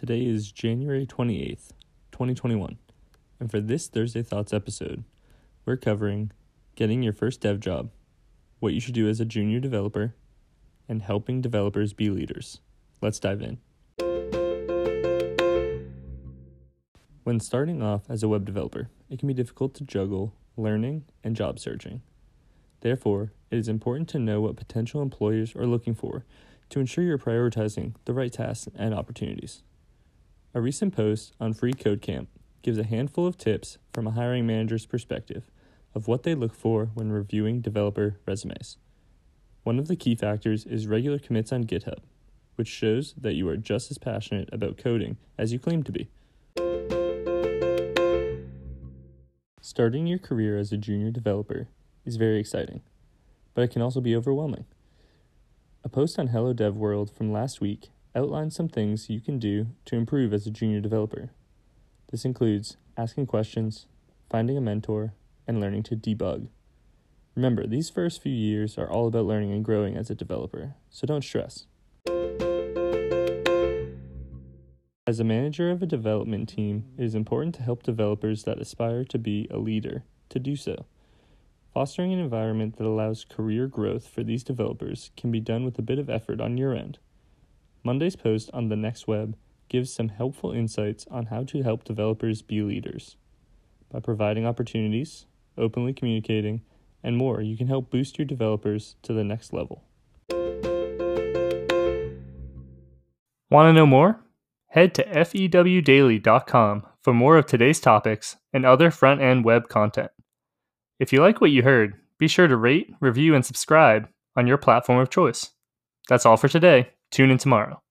Today is January 28th, 2021, and for this Thursday Thoughts episode, we're covering getting your first dev job, what you should do as a junior developer, and helping developers be leaders. Let's dive in. When starting off as a web developer, it can be difficult to juggle learning and job searching. Therefore, it is important to know what potential employers are looking for to ensure you're prioritizing the right tasks and opportunities. A recent post on Free Code Camp gives a handful of tips from a hiring manager's perspective of what they look for when reviewing developer resumes. One of the key factors is regular commits on GitHub, which shows that you are just as passionate about coding as you claim to be. Starting your career as a junior developer is very exciting, but it can also be overwhelming. A post on Hello Dev World from last week outline some things you can do to improve as a junior developer. This includes asking questions, finding a mentor, and learning to debug. Remember, these first few years are all about learning and growing as a developer, so don't stress. As a manager of a development team, it is important to help developers that aspire to be a leader to do so. Fostering an environment that allows career growth for these developers can be done with a bit of effort on your end. Monday's post on the Next Web gives some helpful insights on how to help developers be leaders. By providing opportunities, openly communicating, and more, you can help boost your developers to the next level. Want to know more? Head to fewdaily.com for more of today's topics and other front end web content. If you like what you heard, be sure to rate, review, and subscribe on your platform of choice. That's all for today. Tune in tomorrow.